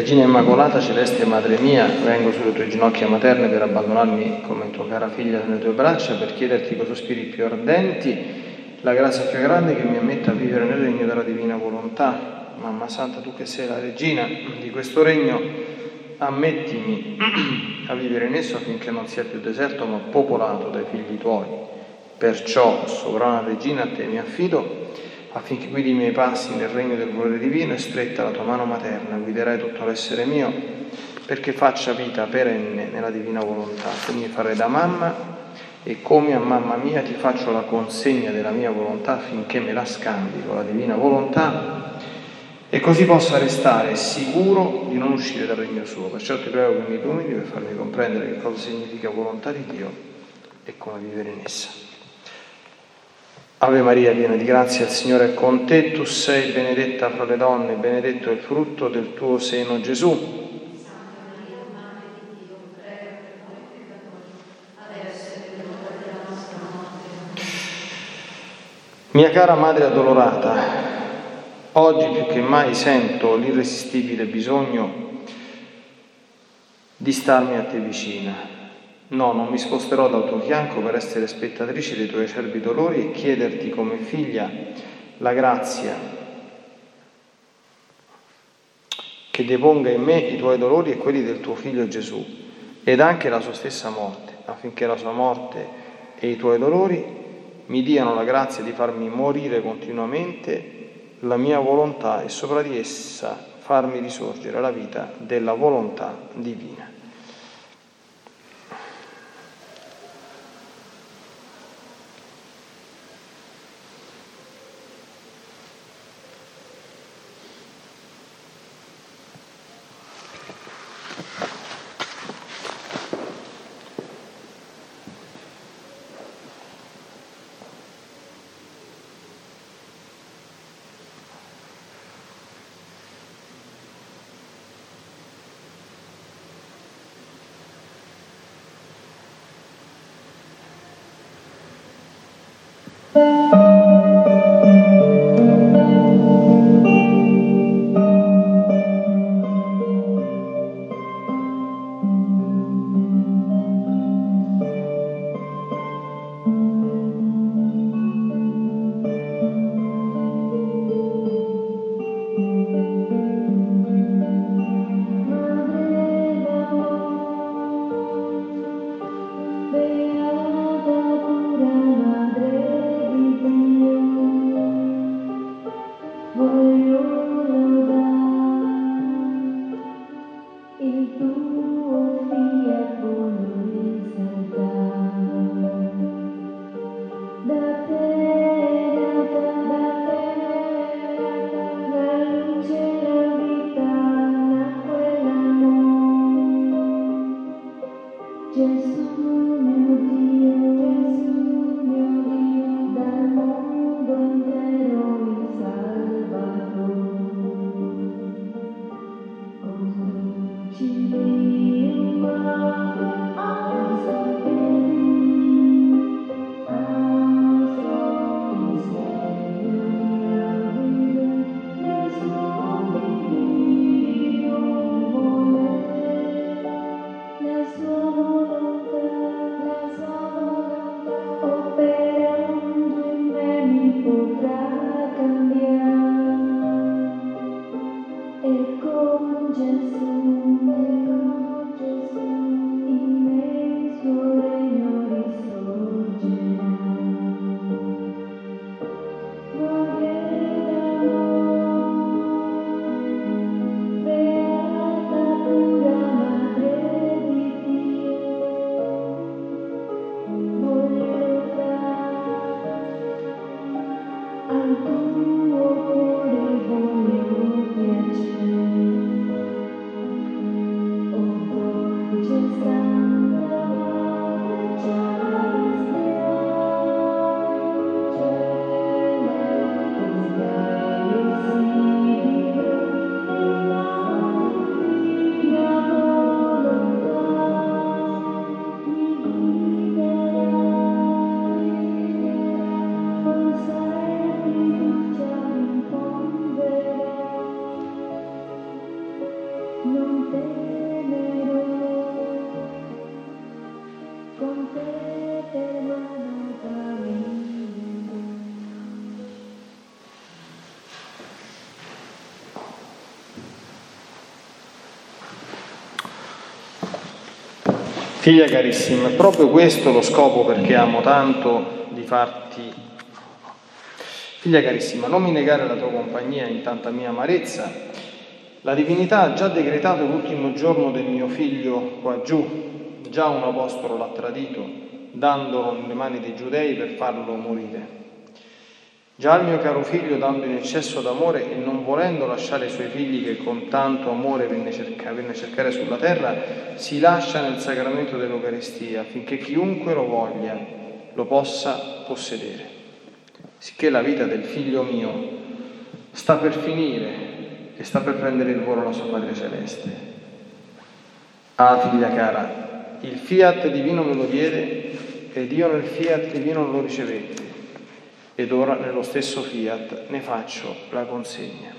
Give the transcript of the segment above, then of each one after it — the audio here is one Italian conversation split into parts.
Regina Immacolata, Celeste Madre mia, vengo sulle tue ginocchia materne per abbandonarmi come tua cara figlia nelle tue braccia, per chiederti con sospiri più ardenti la grazia più grande che mi ammetta a vivere nel regno della divina volontà. Mamma Santa, tu che sei la regina di questo regno, ammettimi a vivere in esso affinché non sia più deserto ma popolato dai figli tuoi. Perciò, sovrana regina, a te mi affido affinché guidi i miei passi nel regno del volere divino e stretta la tua mano materna, guiderai tutto l'essere mio perché faccia vita perenne nella divina volontà. Tu mi farai da mamma e come a mamma mia ti faccio la consegna della mia volontà affinché me la scambi con la divina volontà e così possa restare sicuro di non uscire dal regno suo. Perciò ti prego che mi illumini per farmi comprendere che cosa significa volontà di Dio e come vivere in essa. Ave Maria, piena di grazia, il Signore è con te, tu sei benedetta fra le donne, benedetto è il frutto del tuo seno Gesù. Mia cara Madre addolorata, oggi più che mai sento l'irresistibile bisogno di starmi a te vicina No, non mi sposterò dal tuo fianco per essere spettatrice dei tuoi acerbi dolori e chiederti come figlia la grazia che deponga in me i tuoi dolori e quelli del tuo figlio Gesù ed anche la sua stessa morte, affinché la sua morte e i tuoi dolori mi diano la grazia di farmi morire continuamente la mia volontà e sopra di essa farmi risorgere la vita della volontà divina. Figlia carissima, è proprio questo lo scopo perché amo tanto di farti. Figlia carissima, non mi negare la tua compagnia in tanta mia amarezza. La divinità ha già decretato l'ultimo giorno del mio figlio qua giù. Già un apostolo l'ha tradito, dandolo nelle mani dei giudei per farlo morire. Già il mio caro figlio, dando in eccesso d'amore e non volendo lasciare i suoi figli che con tanto amore venne, cerca, venne a cercare sulla terra, si lascia nel sacramento dell'Eucaristia affinché chiunque lo voglia lo possa possedere. Sicché la vita del figlio mio sta per finire e sta per prendere il volo la sua Madre Celeste. Ah, figlia cara, il fiat divino me lo diede ed io nel fiat divino lo ricevetti ed ora nello stesso fiat ne faccio la consegna.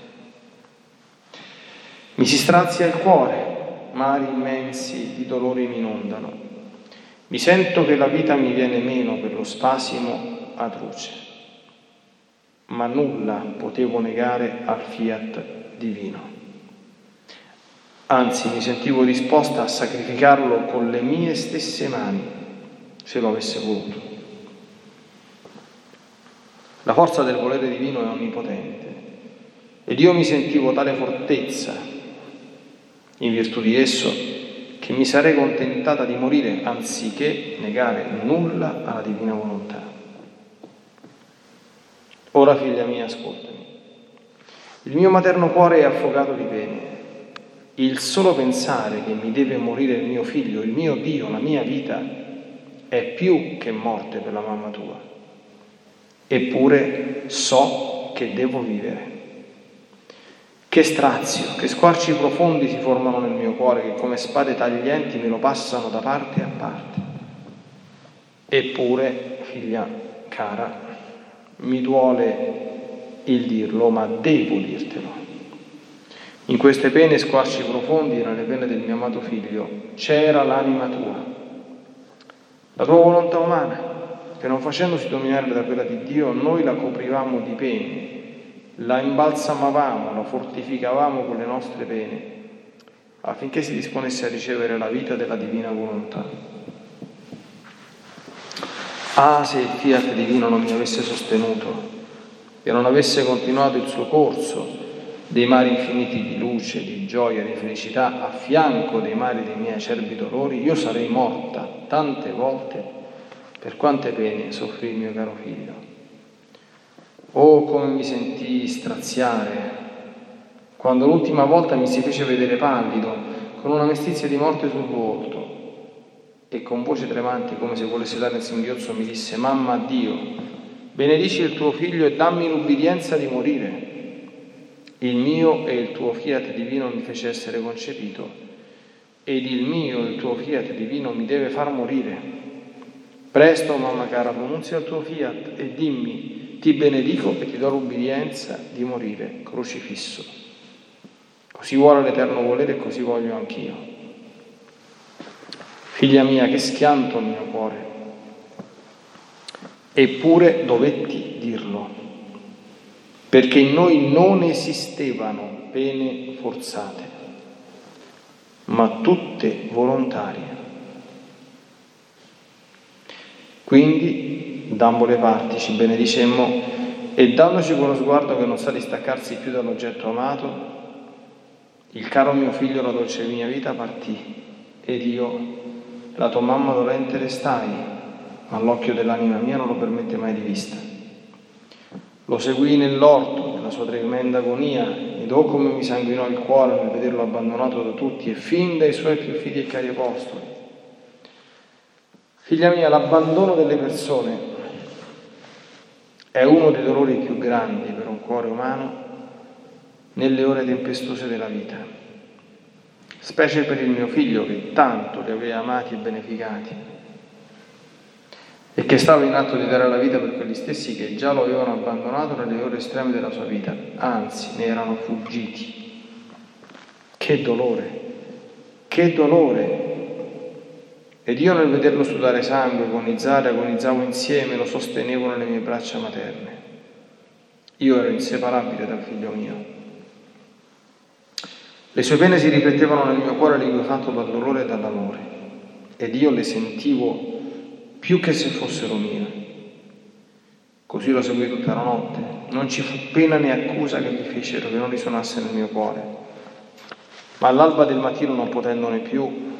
Mi si strazia il cuore, mari immensi di dolori mi inondano. Mi sento che la vita mi viene meno per lo spasimo atroce, ma nulla potevo negare al fiat divino. Anzi, mi sentivo disposta a sacrificarlo con le mie stesse mani, se lo avesse voluto. La forza del volere divino è onnipotente ed io mi sentivo tale fortezza in virtù di esso che mi sarei contentata di morire anziché negare nulla alla divina volontà. Ora figlia mia, ascoltami. Il mio materno cuore è affogato di pene. Il solo pensare che mi deve morire il mio figlio, il mio Dio, la mia vita, è più che morte per la mamma tua eppure so che devo vivere. Che strazio, che squarci profondi si formano nel mio cuore che come spade taglienti me lo passano da parte a parte. Eppure, figlia cara, mi duole il dirlo, ma devo dirtelo. In queste pene squarci profondi, nelle pene del mio amato figlio, c'era l'anima tua, la tua volontà umana, che non facendosi dominare da quella di Dio, noi la coprivamo di pene, la imbalsamavamo, la fortificavamo con le nostre pene, affinché si disponesse a ricevere la vita della divina volontà. Ah, se il fiat divino non mi avesse sostenuto e non avesse continuato il suo corso dei mari infiniti di luce, di gioia, di felicità, a fianco dei mari dei miei acerbi dolori, io sarei morta tante volte per quante pene soffrì il mio caro figlio. Oh, come mi sentii straziare quando l'ultima volta mi si fece vedere pallido, con una mestizia di morte sul volto, e con voce tremante, come se volesse dare il singhiozzo, mi disse, Mamma Dio, benedici il tuo figlio e dammi l'ubbidienza di morire. Il mio e il tuo fiat divino mi fece essere concepito, ed il mio e il tuo fiat divino mi deve far morire. Presto, mamma cara, pronunzia il tuo fiat e dimmi, ti benedico e ti do l'ubbidienza di morire crocifisso. Così vuole l'eterno volere e così voglio anch'io. Figlia mia, che schianto il mio cuore. Eppure dovetti dirlo, perché in noi non esistevano pene forzate, ma tutte volontarie. Quindi, da ambo le parti, ci benedicemmo e dandoci con uno sguardo che non sa distaccarsi più dall'oggetto amato, il caro mio figlio, la dolce mia vita, partì ed io, la tua mamma dolente, restai, ma l'occhio dell'anima mia non lo permette mai di vista. Lo seguì nell'orto, nella sua tremenda agonia, ed oh come mi sanguinò il cuore nel vederlo abbandonato da tutti e fin dai suoi più fidi e cari apostoli. Figlia mia, l'abbandono delle persone è uno dei dolori più grandi per un cuore umano nelle ore tempestose della vita, specie per il mio figlio che tanto li aveva amati e beneficati e che stava in atto di dare la vita per quelli stessi che già lo avevano abbandonato nelle ore estreme della sua vita, anzi ne erano fuggiti. Che dolore, che dolore ed io nel vederlo sudare sangue, agonizzare, agonizzavo insieme, lo sostenevo nelle mie braccia materne. Io ero inseparabile dal figlio mio. Le sue pene si riflettevano nel mio cuore liquefatto dal dolore e dall'amore. ed io le sentivo più che se fossero mie. Così lo seguì tutta la notte. Non ci fu pena né accusa che mi fecero che non risuonasse nel mio cuore. Ma all'alba del mattino, non potendone più,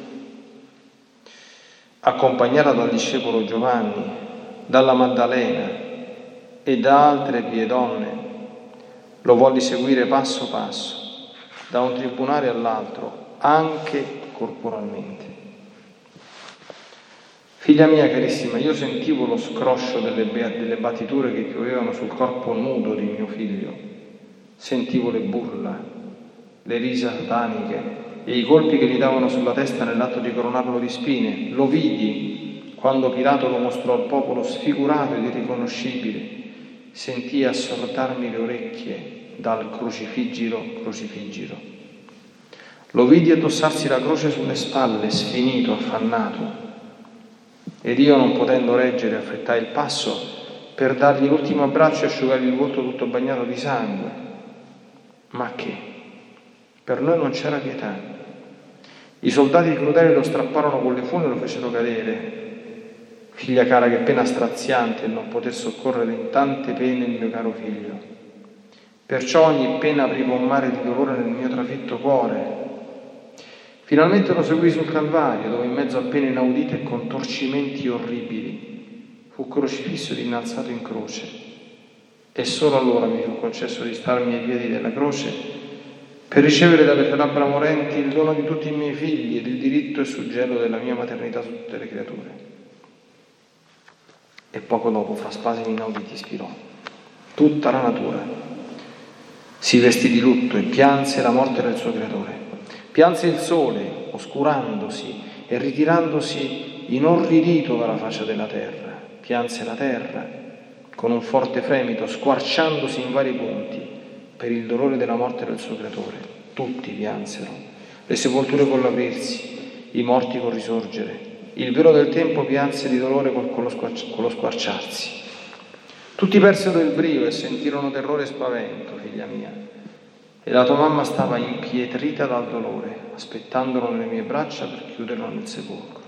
accompagnata dal discepolo Giovanni, dalla Maddalena e da altre pie donne, lo volli seguire passo passo, da un tribunale all'altro, anche corporalmente. Figlia mia carissima, io sentivo lo scroscio delle, delle battiture che piovevano sul corpo nudo di mio figlio, sentivo le burla, le risa sataniche e i colpi che gli davano sulla testa nell'atto di coronarlo di spine. Lo vidi quando Pilato lo mostrò al popolo sfigurato ed irriconoscibile. Sentii assordarmi le orecchie dal crocifiggilo, crocifiggilo. Lo vidi addossarsi la croce sulle spalle, sfinito, affannato. Ed io, non potendo reggere, affrettai il passo per dargli l'ultimo abbraccio e asciugargli il volto tutto bagnato di sangue. Ma che? Per noi non c'era pietà. I soldati crudeli lo strapparono con le fune e lo fecero cadere. Figlia cara, che pena straziante non poter soccorrere in tante pene il mio caro figlio. Perciò ogni pena apriva un mare di dolore nel mio trafitto cuore Finalmente lo seguì sul Calvario, dove in mezzo a pene inaudite e contorcimenti orribili fu crocifisso ed innalzato in croce. E solo allora mi fu concesso di starmi ai piedi della croce per ricevere dalle tue labbra morenti il dono di tutti i miei figli ed il diritto e suggello della mia maternità su tutte le creature. E poco dopo, fra spasimi inauditi, spirò tutta la natura. Si vestì di lutto e pianse la morte del suo creatore. Pianse il sole, oscurandosi e ritirandosi inorridito dalla faccia della terra. Pianse la terra con un forte fremito, squarciandosi in vari punti per il dolore della morte del suo creatore. Tutti piansero, le sepolture con l'aprirsi, i morti col risorgere. Il velo del tempo pianse di dolore con lo, squarci- con lo squarciarsi. Tutti persero il brio e sentirono terrore e spavento, figlia mia e la tua mamma stava impietrita dal dolore, aspettandolo nelle mie braccia per chiuderlo nel sepolcro.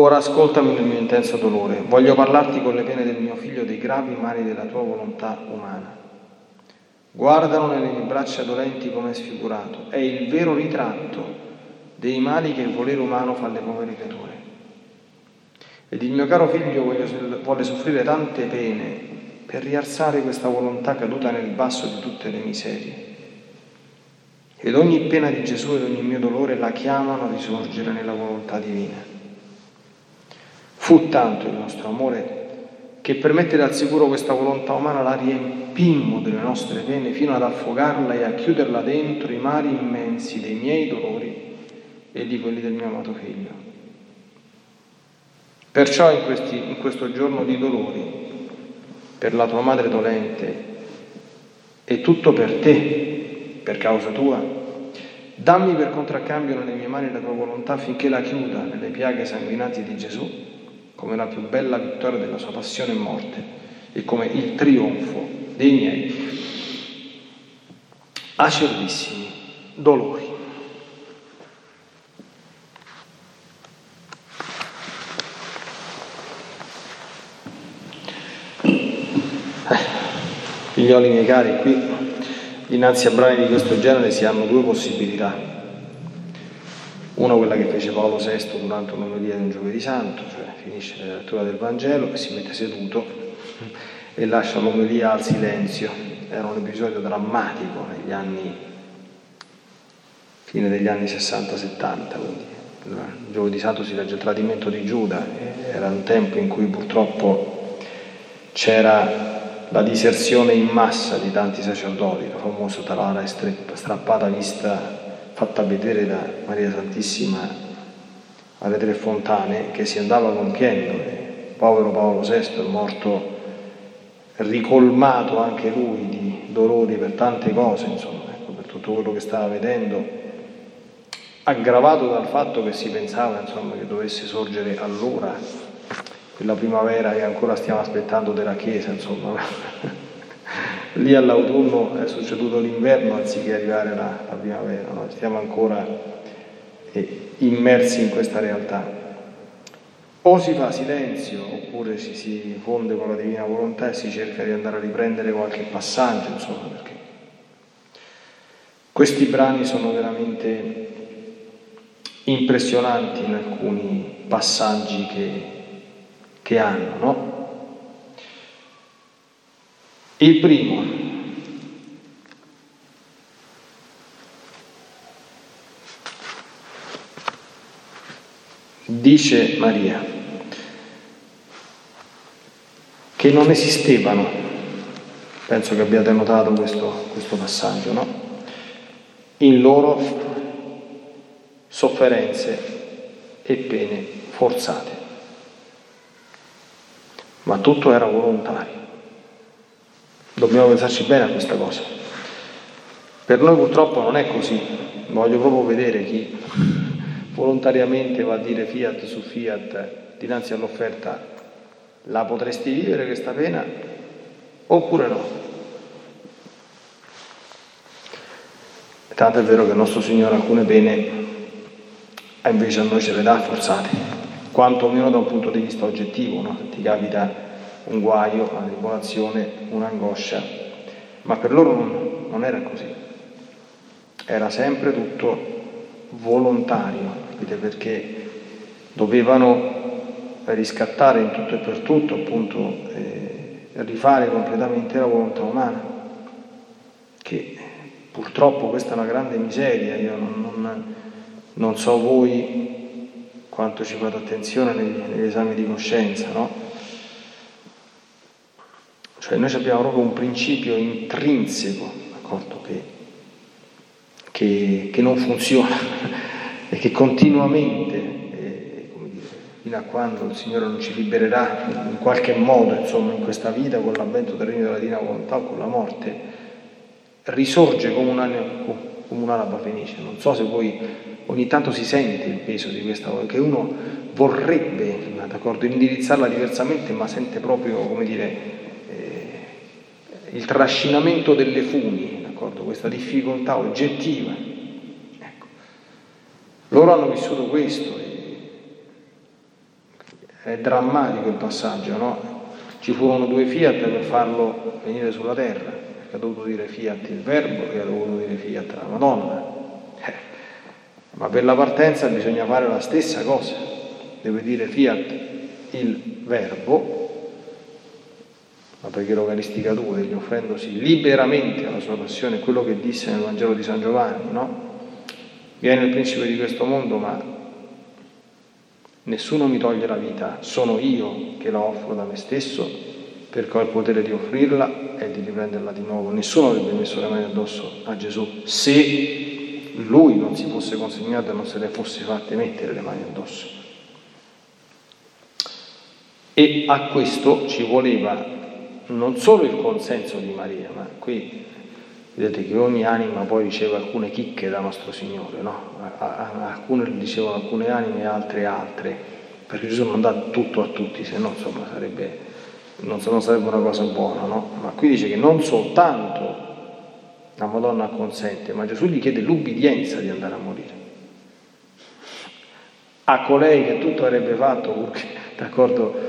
Ora ascoltami nel mio intenso dolore, voglio parlarti con le pene del mio figlio dei gravi mali della tua volontà umana. Guardalo nelle mie braccia dolenti come è sfigurato, è il vero ritratto dei mali che il volere umano fa alle povere creature. Ed il mio caro figlio vuole soffrire tante pene per rialzare questa volontà caduta nel basso di tutte le miserie. Ed ogni pena di Gesù ed ogni mio dolore la chiamano a risorgere nella volontà divina. Fu tanto il nostro amore che per mettere al sicuro questa volontà umana la riempimmo delle nostre pene fino ad affogarla e a chiuderla dentro i mari immensi dei miei dolori e di quelli del mio amato figlio. Perciò in, questi, in questo giorno di dolori per la tua madre dolente e tutto per te, per causa tua. Dammi per contraccambio nelle mie mani la tua volontà affinché la chiuda nelle piaghe sanguinanti di Gesù come la più bella vittoria della sua passione e morte e come il trionfo dei miei acerbissimi dolori. Figlioli miei cari, qui innanzi a brani di questo genere si hanno due possibilità. Una quella che fece Paolo VI durante un'omelia di un giovedì santo, cioè finisce la lettura del Vangelo e si mette seduto e lascia l'omelia al silenzio. Era un episodio drammatico negli anni, fine degli anni 60-70, quindi il giovedì santo si legge il tradimento di Giuda, era un tempo in cui purtroppo c'era la diserzione in massa di tanti sacerdoti, la famosa talara strappata vista, fatta vedere da Maria Santissima alle tre fontane, che si andava compiendo. Povero Paolo VI è morto ricolmato anche lui di dolori per tante cose, insomma, ecco, per tutto quello che stava vedendo, aggravato dal fatto che si pensava insomma, che dovesse sorgere allora quella primavera che ancora stiamo aspettando della Chiesa, insomma, Lì all'autunno è succeduto l'inverno anziché arrivare la, la primavera, noi stiamo ancora eh, immersi in questa realtà. O si fa silenzio oppure ci si fonde con la divina volontà e si cerca di andare a riprendere qualche passaggio, insomma, perché questi brani sono veramente impressionanti in alcuni passaggi che, che hanno, no? Il primo, dice Maria, che non esistevano, penso che abbiate notato questo, questo passaggio, no? In loro sofferenze e pene forzate. Ma tutto era volontario. Dobbiamo pensarci bene a questa cosa. Per noi purtroppo non è così. Voglio proprio vedere chi volontariamente va a dire fiat su fiat dinanzi all'offerta la potresti vivere questa pena oppure no? Tanto è vero che il nostro Signore alcune pene invece a noi ce le dà forzate, quanto meno da un punto di vista oggettivo, no? ti capita un guaio, una tribolazione, un'angoscia, ma per loro non, non era così, era sempre tutto volontario, capite? perché dovevano riscattare in tutto e per tutto, appunto, eh, rifare completamente la volontà umana, che purtroppo questa è una grande miseria, io non, non, non so voi quanto ci fate attenzione negli, negli esami di coscienza, no? Cioè noi abbiamo proprio un principio intrinseco, d'accordo, che, che, che non funziona e che continuamente, eh, dire, fino a quando il Signore non ci libererà in qualche modo, insomma, in questa vita, con l'avvento del regno della Divina Volontà o con la morte, risorge come, un, come un'alaba fenice. Non so se voi ogni tanto si sente il peso di questa cosa, che uno vorrebbe, d'accordo, indirizzarla diversamente, ma sente proprio, come dire, il trascinamento delle funi, d'accordo? questa difficoltà oggettiva. Loro hanno vissuto questo, è drammatico il passaggio, no? Ci furono due fiat per farlo venire sulla terra, perché ha dovuto dire fiat il verbo e ha dovuto dire fiat la Madonna. Eh. Ma per la partenza bisogna fare la stessa cosa, deve dire fiat il verbo la preghiera eucaristica tua, egli offrendosi liberamente alla sua passione, quello che disse nel Vangelo di San Giovanni, no? Viene il principe di questo mondo, ma nessuno mi toglie la vita, sono io che la offro da me stesso, perché ho il potere di offrirla e di riprenderla di nuovo. Nessuno avrebbe messo le mani addosso a Gesù se lui non si fosse consegnato e non se le fosse fatte mettere le mani addosso. E a questo ci voleva non solo il consenso di Maria, ma qui vedete che ogni anima poi riceve alcune chicche da nostro Signore, no? alcune ricevano alcune anime altre altre, perché Gesù non dà tutto a tutti, se no insomma sarebbe, non, sarebbe una cosa buona, no? Ma qui dice che non soltanto la Madonna consente, ma Gesù gli chiede l'ubbidienza di andare a morire. A colei che tutto avrebbe fatto, d'accordo,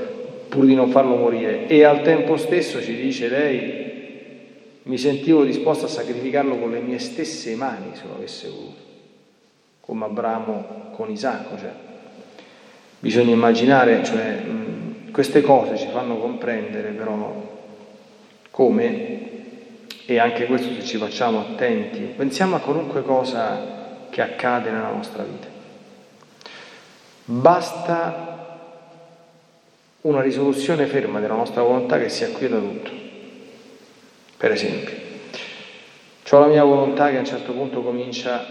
pur di non farlo morire e al tempo stesso ci dice lei mi sentivo disposta a sacrificarlo con le mie stesse mani se lo avesse voluto, come Abramo con Isacco. Cioè. Bisogna immaginare, cioè, queste cose ci fanno comprendere però come, e anche questo se ci facciamo attenti, pensiamo a qualunque cosa che accade nella nostra vita. Basta una risoluzione ferma della nostra volontà che si acquieta tutto. Per esempio, ho la mia volontà che a un certo punto comincia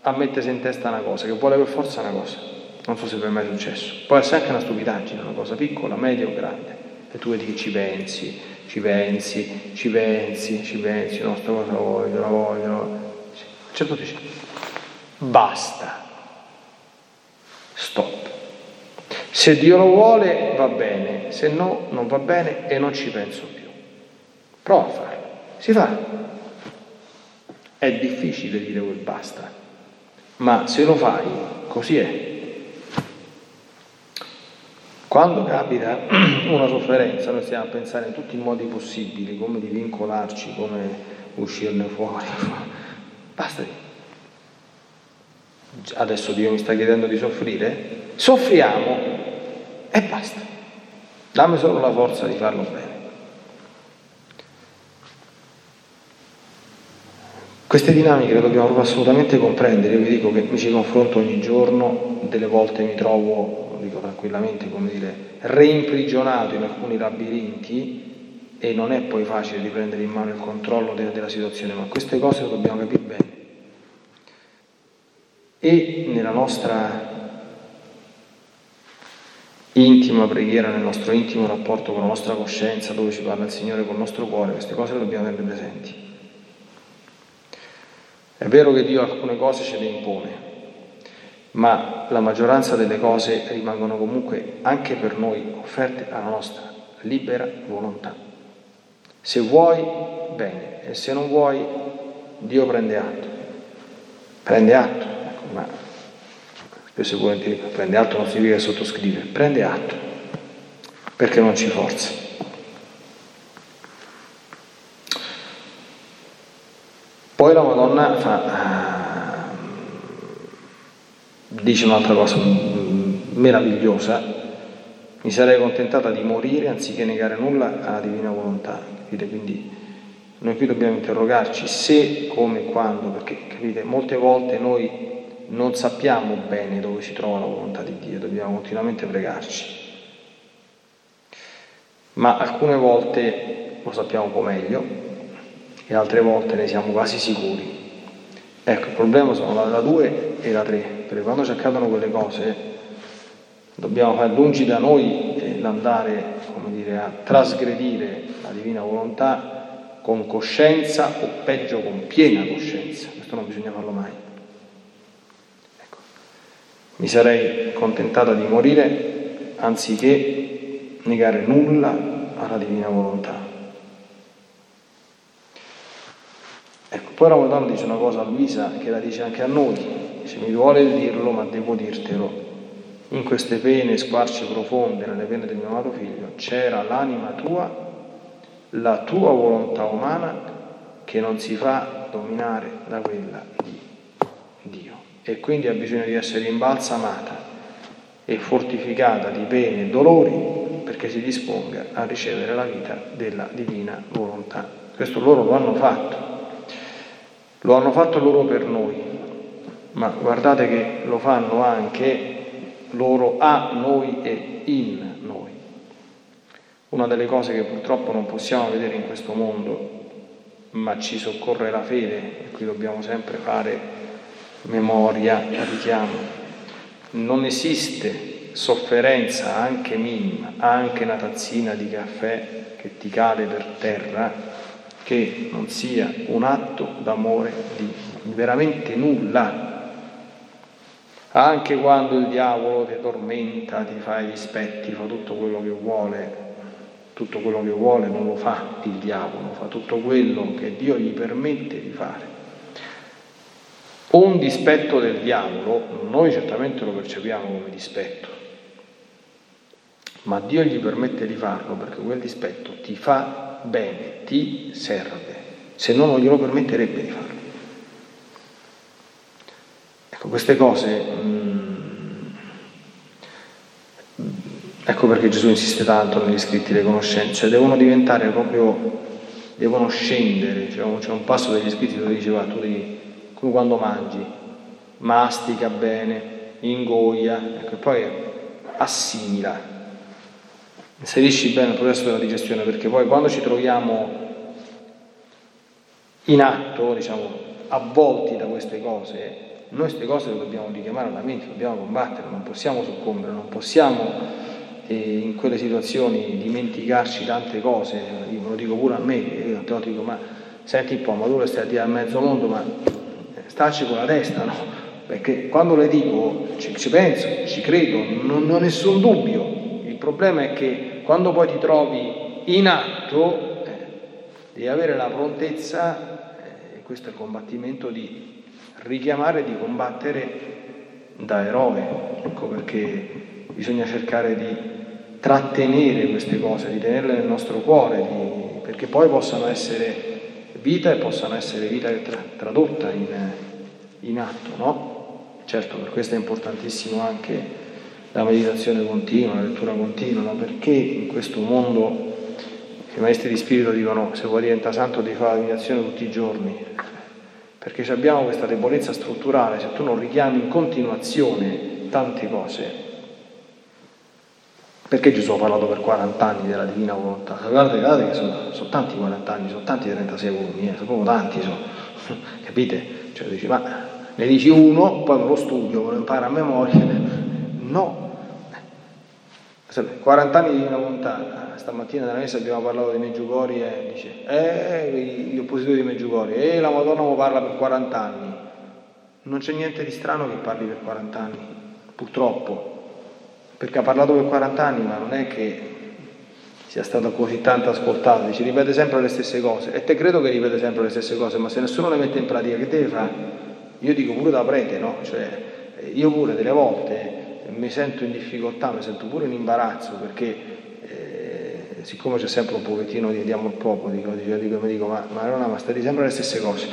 a mettersi in testa una cosa, che vuole per forza una cosa. Non so se me è successo. Può essere anche una stupidaggine, una cosa piccola, media o grande. E tu vedi che ci pensi, ci pensi, ci pensi, ci pensi, no, sta cosa la voglio, la voglio. A un certo punto dici, basta, stop. Se Dio lo vuole va bene, se no non va bene e non ci penso più. Prova a farlo. Si fa. È difficile dire quel basta, ma se lo fai, così è. Quando capita una sofferenza, noi stiamo a pensare in tutti i modi possibili, come di vincolarci, come uscirne fuori. Basta. Adesso Dio mi sta chiedendo di soffrire? Soffriamo e basta. Dammi solo la forza di farlo bene. Queste dinamiche le dobbiamo assolutamente comprendere. Io vi dico che mi ci confronto ogni giorno, delle volte mi trovo dico tranquillamente, come dire, reimprigionato in alcuni labirinti e non è poi facile di prendere in mano il controllo della, della situazione, ma queste cose lo dobbiamo capire bene. E nella nostra intima preghiera, nel nostro intimo rapporto con la nostra coscienza, dove ci parla il Signore col nostro cuore, queste cose le dobbiamo avere presenti. È vero che Dio alcune cose ce le impone, ma la maggioranza delle cose rimangono comunque anche per noi offerte alla nostra libera volontà. Se vuoi, bene, e se non vuoi, Dio prende atto. Prende atto, ecco, ma spesso e volentieri prende atto non significa sottoscrive, prende atto, perché non ci forza. Poi la Madonna fa dice un'altra cosa meravigliosa, mi sarei contentata di morire anziché negare nulla alla divina volontà. Capite? Quindi noi qui dobbiamo interrogarci se, come quando, perché capite, molte volte noi non sappiamo bene dove si trova la volontà di Dio, dobbiamo continuamente pregarci. Ma alcune volte lo sappiamo un po' meglio e altre volte ne siamo quasi sicuri. Ecco, il problema sono la 2 e la 3, perché quando ci accadono quelle cose dobbiamo fare lungi da noi l'andare, dire, a trasgredire la divina volontà con coscienza o peggio con piena coscienza, questo non bisogna farlo mai. Ecco. Mi sarei contentata di morire anziché negare nulla alla divina volontà. Ecco, poi la Madonna dice una cosa a Luisa che la dice anche a noi, dice mi duole dirlo ma devo dirtelo. In queste pene squarce profonde, nelle pene del mio amato figlio, c'era l'anima tua, la tua volontà umana che non si fa dominare da quella di Dio. E quindi ha bisogno di essere imbalsamata e fortificata di pene e dolori perché si disponga a ricevere la vita della divina volontà. Questo loro lo hanno fatto lo hanno fatto loro per noi, ma guardate che lo fanno anche loro a noi e in noi. Una delle cose che purtroppo non possiamo vedere in questo mondo, ma ci soccorre la fede, e qui dobbiamo sempre fare memoria, richiamo. Non esiste sofferenza anche minima, anche una tazzina di caffè che ti cade per terra, che non sia un atto d'amore di veramente nulla. Anche quando il diavolo ti tormenta, ti fa i dispetti, fa tutto quello che vuole, tutto quello che vuole non lo fa il diavolo, fa tutto quello che Dio gli permette di fare. Un dispetto del diavolo, noi certamente lo percepiamo come dispetto, ma Dio gli permette di farlo perché quel dispetto ti fa bene, ti serve, se no non glielo permetterebbe di farlo. Ecco, queste cose, mm, ecco perché Gesù insiste tanto negli scritti le conoscenze, devono diventare proprio, devono scendere, c'è un, c'è un passo degli scritti dove diceva tu devi, come quando mangi, mastica bene, ingoia, ecco, e poi assimila, inserisci bene il processo della digestione, perché poi quando ci troviamo in atto, diciamo, avvolti da queste cose, noi queste cose le dobbiamo richiamare alla mente, dobbiamo combattere, non possiamo soccombere, non possiamo eh, in quelle situazioni dimenticarci tante cose, lo dico pure a me, io te lo dico, ma senti un po', ma tu le stai a dire a mezzo mondo, ma eh, starci con la testa, no? Perché quando le dico ci, ci penso, ci credo, non, non ho nessun dubbio, problema è che quando poi ti trovi in atto, eh, devi avere la prontezza, eh, questo è il combattimento, di richiamare di combattere da eroe, ecco perché bisogna cercare di trattenere queste cose, di tenerle nel nostro cuore, di, perché poi possano essere vita e possano essere vita tradotta in, in atto, no? Certo, per questo è importantissimo anche la meditazione continua, la lettura continua, perché in questo mondo i maestri di spirito dicono se vuoi diventare santo devi fare la meditazione tutti i giorni, perché abbiamo questa debolezza strutturale, se tu non richiami in continuazione tante cose, perché Gesù ha parlato per 40 anni della divina volontà? Guardate, guardate che sono, sono tanti 40 anni, sono tanti 36 volumi, eh, sono proprio tanti, sono, capite? Cioè dici, ma ne dici uno, poi me lo studio, me lo imparo a memoria. No. 40 anni di divina volontà, stamattina nella messa abbiamo parlato di Meggiugori e dice, eh, gli oppositori di Meggiugori, eh, la Madonna mi parla per 40 anni. Non c'è niente di strano che parli per 40 anni, purtroppo perché ha parlato per 40 anni, ma non è che sia stato così tanto ascoltato, dice ripete sempre le stesse cose e te credo che ripete sempre le stesse cose, ma se nessuno le mette in pratica che deve fare? Io dico pure da prete, no? Cioè, io pure delle volte mi sento in difficoltà, mi sento pure in imbarazzo perché eh, siccome c'è sempre un pochettino di amor proprio, dico, dico, dico, mi dico ma, ma non ma stai sempre le stesse cose,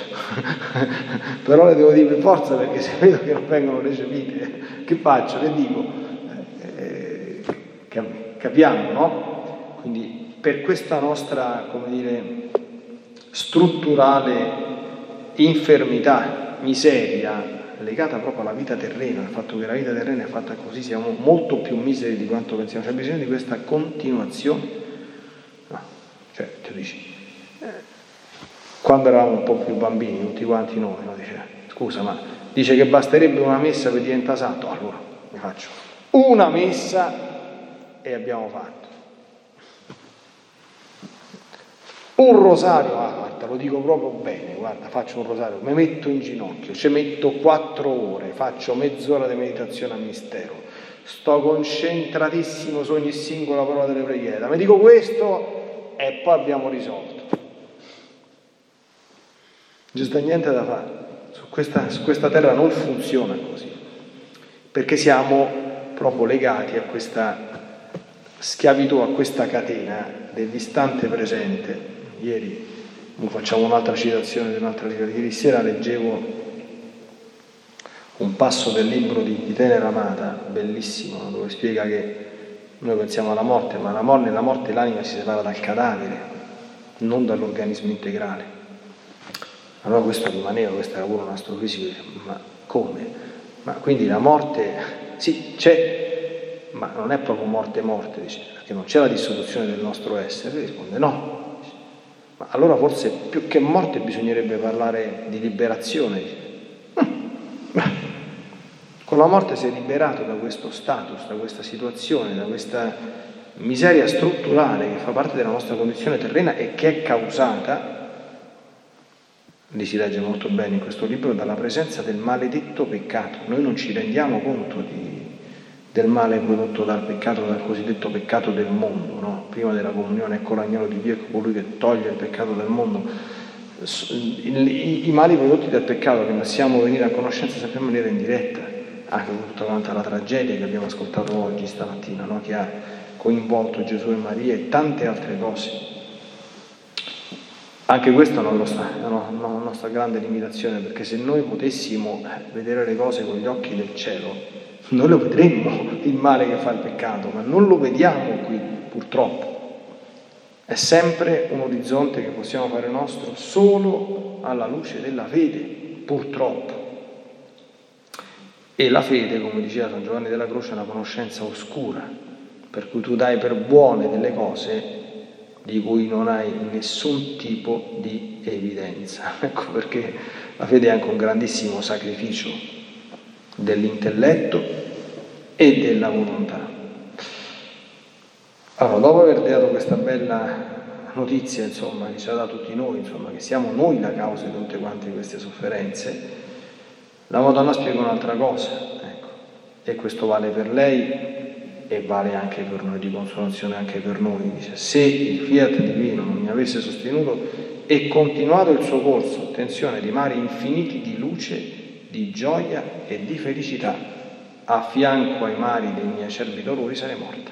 però le devo dire per forza perché se vedo che non vengono recepite, che faccio? Che dico? Capiamo, no? Quindi per questa nostra, come dire, strutturale infermità, miseria, legata proprio alla vita terrena, al fatto che la vita terrena è fatta così, siamo molto più miseri di quanto pensiamo, c'è bisogno di questa continuazione. No, cioè, tu dici, eh, quando eravamo un po' più bambini, tutti quanti noi, no? dice, scusa, ma dice che basterebbe una messa per diventare santo, allora mi faccio una messa e abbiamo fatto. Un rosario, ah guarda, lo dico proprio bene, guarda, faccio un rosario, mi metto in ginocchio, ci metto quattro ore, faccio mezz'ora di meditazione al mistero, sto concentratissimo su ogni singola parola delle preghiere, mi dico questo e poi abbiamo risolto. Non c'è niente da fare, su questa, su questa terra non funziona così, perché siamo proprio legati a questa schiavitù a questa catena dell'istante presente. Ieri facciamo un'altra citazione di un'altra sera leggevo un passo del libro di, di Tenera Amata, bellissimo, dove spiega che noi pensiamo alla morte, ma la morte, nella morte l'anima si separa dal cadavere, non dall'organismo integrale. Allora questo rimaneva, questo era pure un astrofisico, ma come? Ma quindi la morte, sì, c'è, ma non è proprio morte morte, dice, perché non c'è la dissoluzione del nostro essere, risponde no. Ma allora forse più che morte bisognerebbe parlare di liberazione. Mm. Con la morte sei liberato da questo status, da questa situazione, da questa miseria strutturale che fa parte della nostra condizione terrena e che è causata, lì si legge molto bene in questo libro, dalla presenza del maledetto peccato. Noi non ci rendiamo conto di, del male prodotto dal peccato, dal cosiddetto peccato del mondo, no? prima della comunione, ecco l'agnolo di Dio, ecco colui che toglie il peccato del mondo. I, mali prodotti dal peccato che possiamo venire a conoscenza sempre in maniera indiretta, anche con tutta quanta la tragedia che abbiamo ascoltato oggi, stamattina, no? che ha coinvolto Gesù e Maria e tante altre cose. Anche questa è una una nostra grande limitazione, perché se noi potessimo vedere le cose con gli occhi del cielo, noi lo vedremmo il male che fa il peccato, ma non lo vediamo qui purtroppo. È sempre un orizzonte che possiamo fare nostro solo alla luce della fede, purtroppo. E la fede, come diceva San Giovanni della Croce, è una conoscenza oscura, per cui tu dai per buone delle cose di cui non hai nessun tipo di evidenza. Ecco perché la fede è anche un grandissimo sacrificio dell'intelletto e della volontà. Allora, dopo aver dato questa bella notizia, insomma, che ci ha dato tutti noi, insomma, che siamo noi la causa di tutte quante queste sofferenze, la Madonna spiega un'altra cosa, ecco, e questo vale per lei e vale anche per noi, di consolazione anche per noi. Dice, se il fiat divino non mi avesse sostenuto e continuato il suo corso, attenzione, di mari infiniti di luce, di gioia e di felicità, a fianco ai mari dei miei acerbi dolori sarei morta.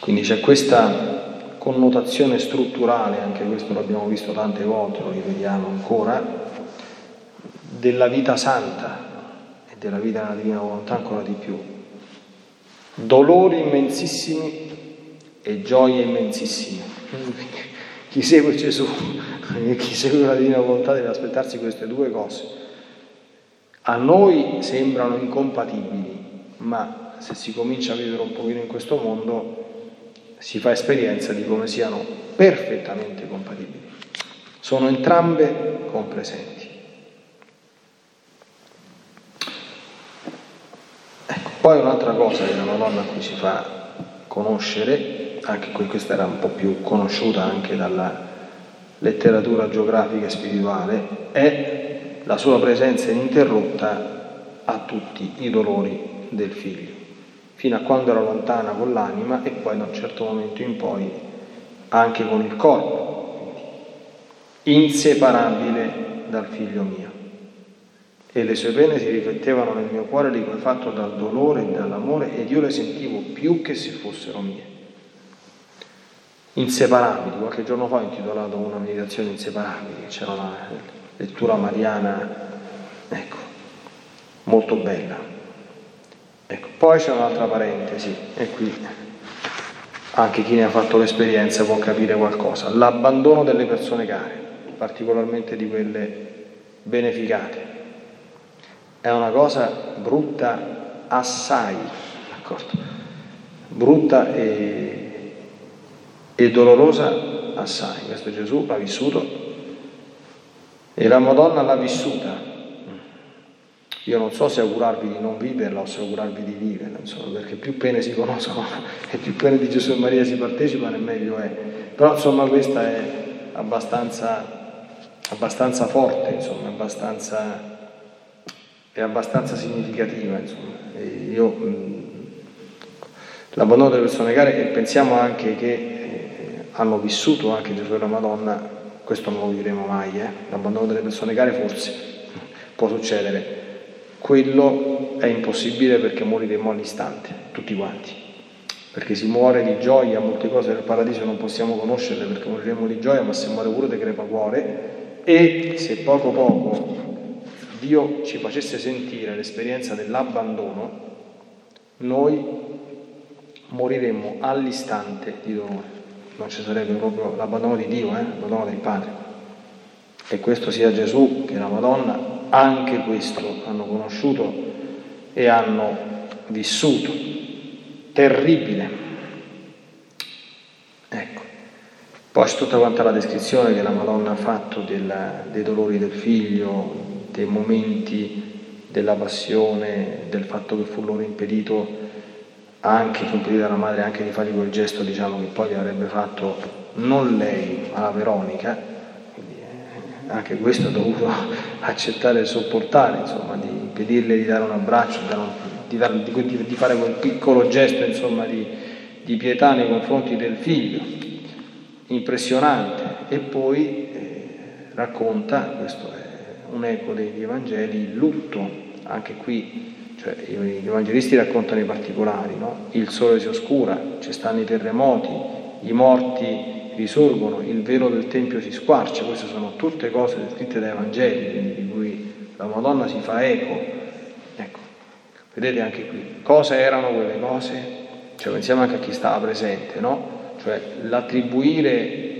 Quindi c'è questa connotazione strutturale, anche questo l'abbiamo visto tante volte, lo rivediamo ancora, della vita santa e della vita nella divina volontà ancora di più. Dolori immensissimi e gioie immensissime. Chi segue Gesù chi segue la divina volontà deve aspettarsi queste due cose. A noi sembrano incompatibili, ma se si comincia a vivere un pochino in questo mondo si fa esperienza di come siano perfettamente compatibili. Sono entrambe compresenti. Ecco, poi un'altra cosa che la Madonna qui ci fa conoscere, anche qui questa era un po' più conosciuta anche dalla letteratura geografica e spirituale, è la sua presenza ininterrotta a tutti i dolori del figlio fino a quando era lontana con l'anima e poi da un certo momento in poi anche con il corpo, inseparabile dal figlio mio. E le sue pene si riflettevano nel mio cuore liquefatto dal dolore e dall'amore ed io le sentivo più che se fossero mie. Inseparabili, qualche giorno fa ho intitolato una meditazione inseparabili, c'era una lettura mariana, ecco, molto bella. Ecco, poi c'è un'altra parentesi, e qui anche chi ne ha fatto l'esperienza può capire qualcosa. L'abbandono delle persone care, particolarmente di quelle beneficate, è una cosa brutta assai, d'accordo? Brutta e, e dolorosa assai. Questo Gesù l'ha vissuto e la Madonna l'ha vissuta io non so se augurarvi di non viverla o se augurarvi di viverla, insomma, perché più pene si conoscono e più pene di Gesù e Maria si partecipano e meglio è. Però insomma questa è abbastanza, abbastanza forte, insomma, abbastanza, è abbastanza significativa. Insomma. io, mh, l'abbandono delle persone care e pensiamo anche che hanno vissuto anche Gesù e la Madonna, questo non lo vivremo mai, eh? l'abbandono delle persone care forse può succedere, quello è impossibile perché moriremo all'istante, tutti quanti. Perché si muore di gioia, molte cose del paradiso non possiamo conoscerle perché moriremo di gioia, ma se muore pure di crepacuore e se poco poco Dio ci facesse sentire l'esperienza dell'abbandono, noi moriremmo all'istante di dolore. Non ci sarebbe proprio l'abbandono di Dio, eh? l'abbandono del Padre. E questo sia Gesù che la Madonna anche questo hanno conosciuto e hanno vissuto. Terribile. Ecco. Poi c'è tutta quanta la descrizione che la Madonna ha fatto della, dei dolori del figlio, dei momenti della passione, del fatto che fu loro impedito anche, fu impedito dalla madre anche di fargli quel gesto diciamo, che poi gli avrebbe fatto non lei ma la Veronica. Anche questo ha dovuto accettare e sopportare, insomma, di impedirle di dare un abbraccio, di, dar, di, di fare quel piccolo gesto insomma, di, di, pietà nei confronti del figlio, impressionante. E poi eh, racconta, questo è un eco degli Evangeli, il lutto, anche qui cioè, gli evangelisti raccontano i particolari, no? il sole si oscura, ci stanno i terremoti, i morti risorgono, il velo del Tempio si squarcia, queste sono tutte cose scritte dai Vangeli, di cui la Madonna si fa eco. Ecco, vedete anche qui, cosa erano quelle cose? Cioè, pensiamo anche a chi stava presente, no? Cioè l'attribuire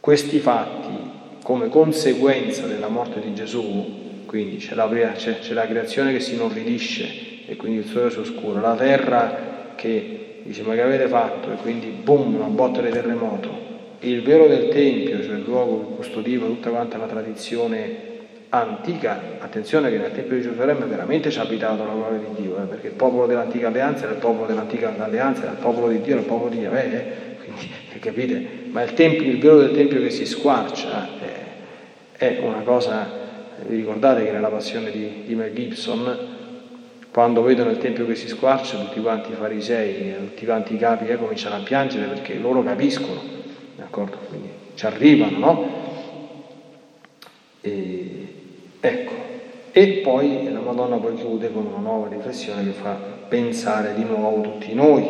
questi fatti come conseguenza della morte di Gesù, quindi c'è la, c'è, c'è la creazione che si inorridisce e quindi il sole si oscura, la terra che dice ma che avete fatto? E quindi boom, una botta di terremoto. Il vero del Tempio, cioè il luogo che custodiva tutta quanta la tradizione antica, attenzione che nel Tempio di Gerusalemme veramente ci ha abitato la gloria di Dio, eh, perché il popolo dell'antica alleanza era il popolo dell'antica alleanza, era il popolo di Dio, era il popolo di Yahweh, eh, quindi capite? Ma il, tempio, il vero del Tempio che si squarcia eh, è una cosa, vi ricordate che nella passione di, di Mel Gibson quando vedono il Tempio che si squarcia, tutti quanti i farisei, tutti quanti i capi eh, cominciano a piangere perché loro capiscono, d'accordo? Quindi ci arrivano, no? E, ecco, e poi la Madonna poi chiude con una nuova riflessione che fa pensare di nuovo tutti noi.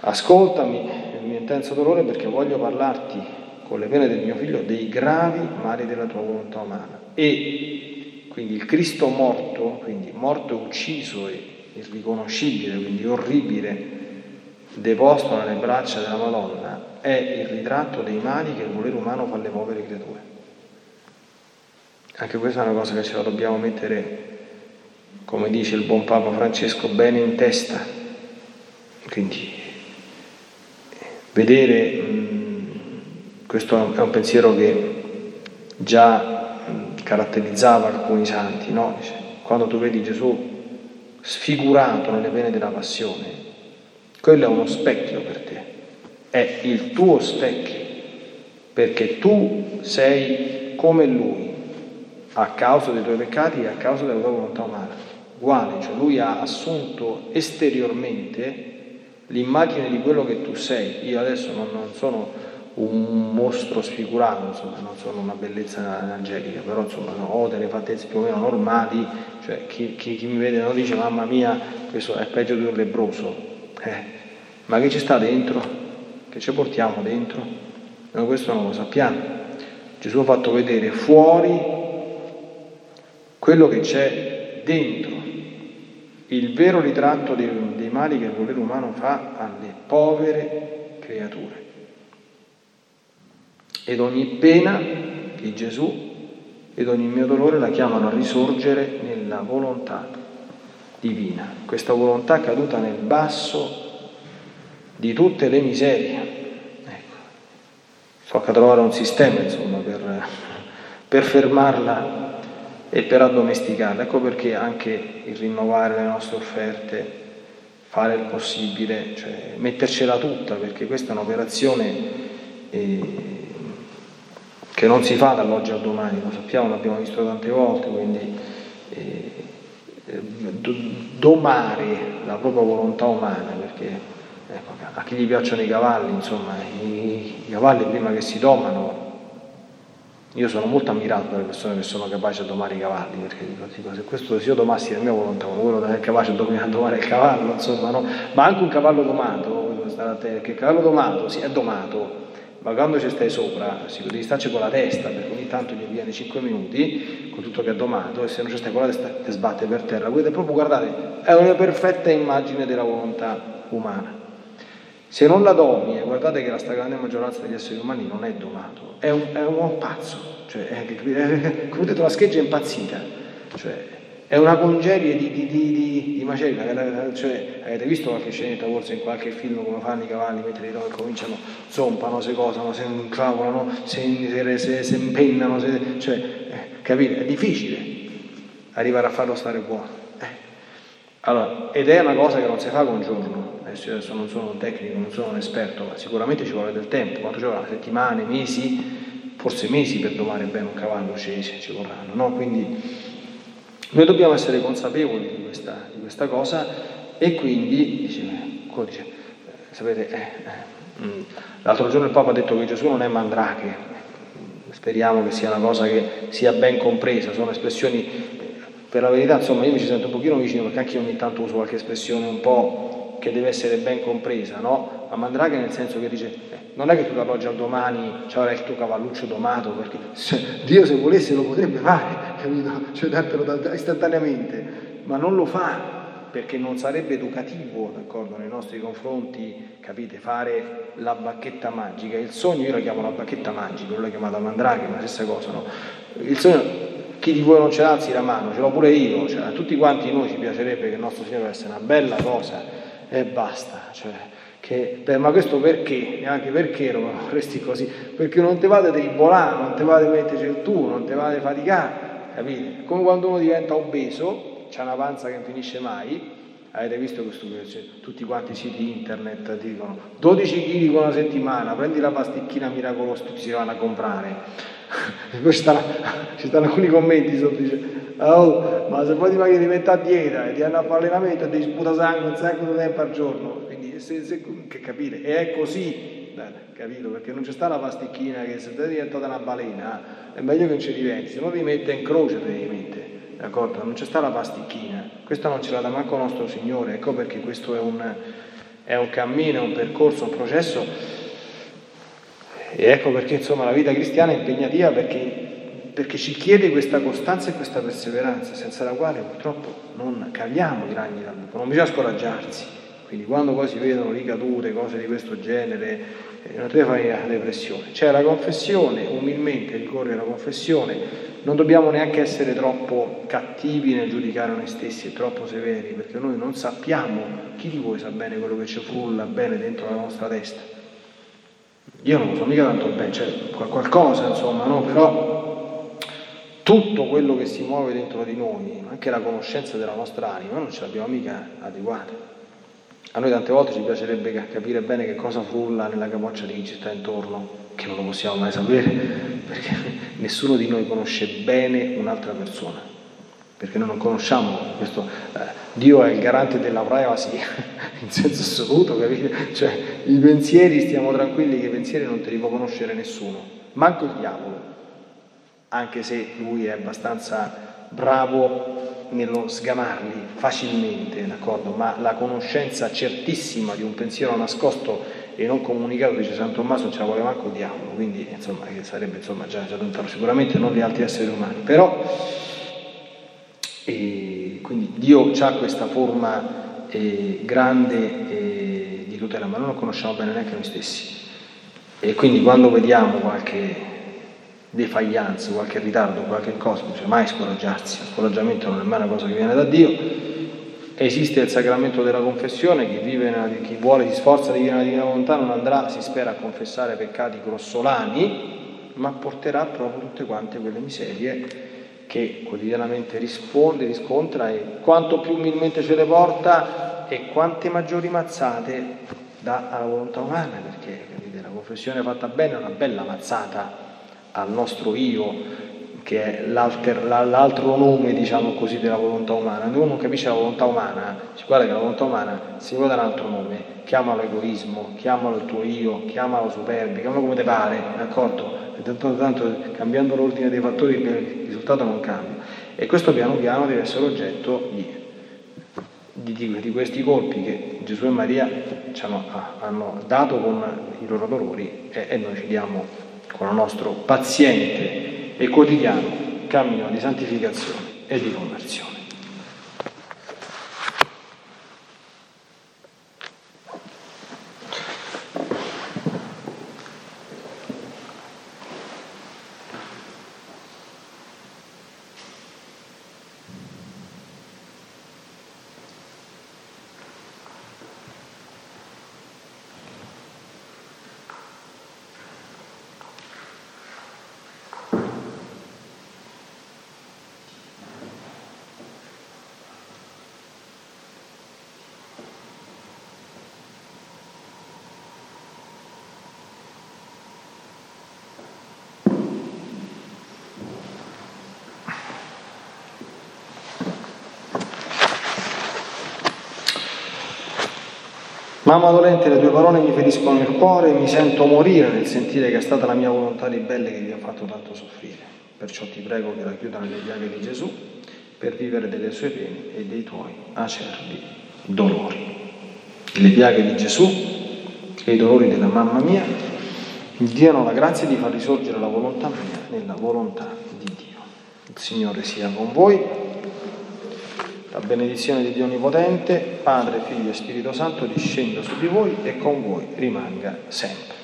Ascoltami il mio intenso dolore perché voglio parlarti con le pene del mio figlio dei gravi mali della tua volontà umana. E quindi il Cristo morto, quindi morto e ucciso e irriconoscibile, quindi orribile, deposto nelle braccia della Madonna, è il ritratto dei mali che il volere umano fa alle povere creature. Anche questa è una cosa che ce la dobbiamo mettere, come dice il buon Papa Francesco, bene in testa. Quindi vedere, questo è un pensiero che già caratterizzava alcuni santi, no? Quando tu vedi Gesù sfigurato nelle pene della passione, quello è uno specchio per te, è il tuo specchio, perché tu sei come Lui, a causa dei tuoi peccati e a causa della tua volontà umana, uguale, cioè Lui ha assunto esteriormente l'immagine di quello che tu sei. Io adesso non, non sono un mostro sfigurato, insomma, non sono una bellezza angelica, però insomma ho delle fattezze più o meno normali, cioè chi, chi, chi mi vede non dice mamma mia questo è peggio di un lebroso, eh, ma che ci sta dentro? Che ci portiamo dentro? Noi questo non lo sappiamo. Gesù ha fatto vedere fuori quello che c'è dentro, il vero ritratto dei, dei mali che il volere umano fa alle povere creature ed ogni pena di Gesù ed ogni mio dolore la chiamano a risorgere nella volontà divina, questa volontà caduta nel basso di tutte le miserie. Ecco. Tocca trovare un sistema insomma per, per fermarla e per addomesticarla. Ecco perché anche il rinnovare le nostre offerte, fare il possibile, cioè mettercela tutta, perché questa è un'operazione eh, che non si fa dall'oggi al domani, lo sappiamo, l'abbiamo visto tante volte, quindi eh, domare la propria volontà umana, perché ecco, a chi gli piacciono i cavalli, insomma, i, i cavalli prima che si domano, io sono molto ammirato dalle persone che sono capaci a domare i cavalli, perché dico, se questo se io domassi la mia volontà, quello è capace a domare il cavallo, insomma, no? ma anche un cavallo domato, perché il cavallo domato si sì, è domato, ma quando ci stai sopra, devi starci con la testa, perché ogni tanto gli viene 5 minuti con tutto che ha domato, e se non ci stai con la testa ti sbatte per terra. È proprio, guardate, è una perfetta immagine della volontà umana. Se non la domi, e guardate che la stragrande maggioranza degli esseri umani non è domato, è un, è un pazzo, cioè, è, è, come detto, la scheggia è impazzita, cioè, è una congerie di, di, di, di, macerie, cioè, avete visto qualche scenetta forse in qualche film come fanno i cavalli mentre i donne cominciano, zompano, se cosano, se inclavolano, se, se, impennano, se, cioè, eh, capite? È difficile arrivare a farlo stare buono. Eh. Allora, ed è una cosa che non si fa con giorno, adesso, adesso non sono un tecnico, non sono un esperto, ma sicuramente ci vuole del tempo, quanto ci vorrà? Settimane, mesi, forse mesi per domare bene un cavallo scese ci vorranno, no? Quindi noi dobbiamo essere consapevoli di questa, di questa cosa e quindi, dice, dice sapete, eh, eh, mm, l'altro giorno il Papa ha detto che Gesù non è mandrache, speriamo che sia una cosa che sia ben compresa, sono espressioni, per la verità insomma io mi ci sento un pochino vicino perché anche io ogni tanto uso qualche espressione un po' che deve essere ben compresa, no? Ma mandrake nel senso che dice, eh, non è che tu dall'oggi al domani c'avrai il tuo cavalluccio domato, perché se, Dio se volesse lo potrebbe fare, capito? Cioè dartelo istantaneamente, ma non lo fa perché non sarebbe educativo, d'accordo, nei nostri confronti, capite, fare la bacchetta magica. Il sogno io la chiamo la bacchetta magica, non l'ho chiamata mandrake, ma la stessa cosa, no? Il sogno, chi di voi non ce l'ha, alzi la mano, ce l'ho pure io, cioè, a tutti quanti noi ci piacerebbe che il nostro Signore fosse una bella cosa e basta, cioè, che, beh, ma questo perché? Neanche perché lo vorresti così? Perché non ti vade tribolare, non ti vade metterci il tuo, non ti vade faticare, capite? Come quando uno diventa obeso, c'è una panza che non finisce mai, Avete visto questo? Tutti quanti i siti internet dicono 12 kg con una settimana, prendi la pasticchina miracolosa, tutti si vanno a comprare. poi ci stanno, ci stanno, alcuni commenti sotto, dice, oh, ma se poi ti paghi di a dieta e ti hanno a fare allenamento e ti sputa sangue un sacco di tempo al giorno, quindi se, se, che capire, e è così, capito? Perché non c'è sta la pasticchina che se te diventata una balena è meglio che non ci diventi, se no ti mette in croce, te devi mettere. D'accordo? Non c'è sta la pasticchina, questa non ce l'ha da manco nostro Signore, ecco perché questo è un, è un cammino, un percorso, un processo e ecco perché insomma la vita cristiana è impegnativa perché, perché ci chiede questa costanza e questa perseveranza, senza la quale purtroppo non caviamo i ragni dal buco, non bisogna scoraggiarsi. Quindi quando poi si vedono ricadute, cose di questo genere, non deve fare la depressione. C'è la confessione, umilmente ricorrere alla confessione, non dobbiamo neanche essere troppo cattivi nel giudicare noi stessi e troppo severi, perché noi non sappiamo chi di voi sa bene quello che ci frulla bene dentro la nostra testa. Io non lo so mica tanto bene, cioè qualcosa insomma, no? Però tutto quello che si muove dentro di noi, anche la conoscenza della nostra anima, non ce l'abbiamo mica adeguata. A noi tante volte ci piacerebbe capire bene che cosa frulla nella capoccia di chi ci sta intorno, che non lo possiamo mai sapere, perché nessuno di noi conosce bene un'altra persona, perché noi non conosciamo questo. Eh, Dio è il garante della privacy in senso assoluto, capite? Cioè, i pensieri, stiamo tranquilli che i pensieri non te li può conoscere nessuno, manco il diavolo, anche se lui è abbastanza bravo nello sgamarli facilmente, d'accordo? Ma la conoscenza certissima di un pensiero nascosto e non comunicato, dice San Tommaso, non ce la vuole manco il diavolo, quindi insomma, che sarebbe insomma, già, già lontano, sicuramente non gli altri esseri umani, però e, quindi Dio ha questa forma eh, grande eh, di tutela, ma noi non conosciamo bene neanche noi stessi. E quindi quando vediamo qualche defaglianza, qualche ritardo, qualche cosa, non bisogna mai scoraggiarsi, scoraggiamento non è mai una cosa che viene da Dio. Esiste il sacramento della confessione, chi, vive, chi vuole, si sforza di vivere nella divina volontà non andrà, si spera, a confessare peccati grossolani, ma porterà proprio tutte quante quelle miserie che quotidianamente risponde, riscontra e quanto più umilmente ce le porta e quante maggiori mazzate dà alla volontà umana, perché capite, la confessione fatta bene è una bella mazzata al nostro io, che è l'altro nome, diciamo così, della volontà umana. Quando uno capisce la volontà umana, si guarda che la volontà umana si dare un altro nome, chiamalo egoismo, chiamalo il tuo io, chiamalo superbi, chiamalo come ti pare, d'accordo? E tanto, tanto cambiando l'ordine dei fattori il risultato non cambia. E questo piano piano deve essere oggetto di, di, di questi colpi che Gesù e Maria hanno, hanno dato con i loro dolori e, e noi ci diamo con il nostro paziente e quotidiano cammino di santificazione e di conversione. Mamma dolente, le tue parole mi feriscono il cuore e mi sento morire nel sentire che è stata la mia volontà ribelle che vi ha fatto tanto soffrire. Perciò ti prego che racchiudano le piaghe di Gesù per vivere delle sue pene e dei tuoi acerbi dolori. Le piaghe di Gesù e i dolori della mamma mia mi diano la grazia di far risorgere la volontà mia nella volontà di Dio. Il Signore sia con voi. La benedizione di Dio Onnipotente, Padre, Figlio e Spirito Santo discenda su di voi e con voi rimanga sempre.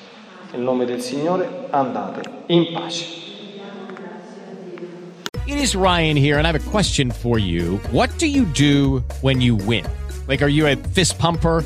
Nel nome del Signore andate in pace. It is Ryan here and I have a question for you. What do you do when you win? Like are you a fist pumper?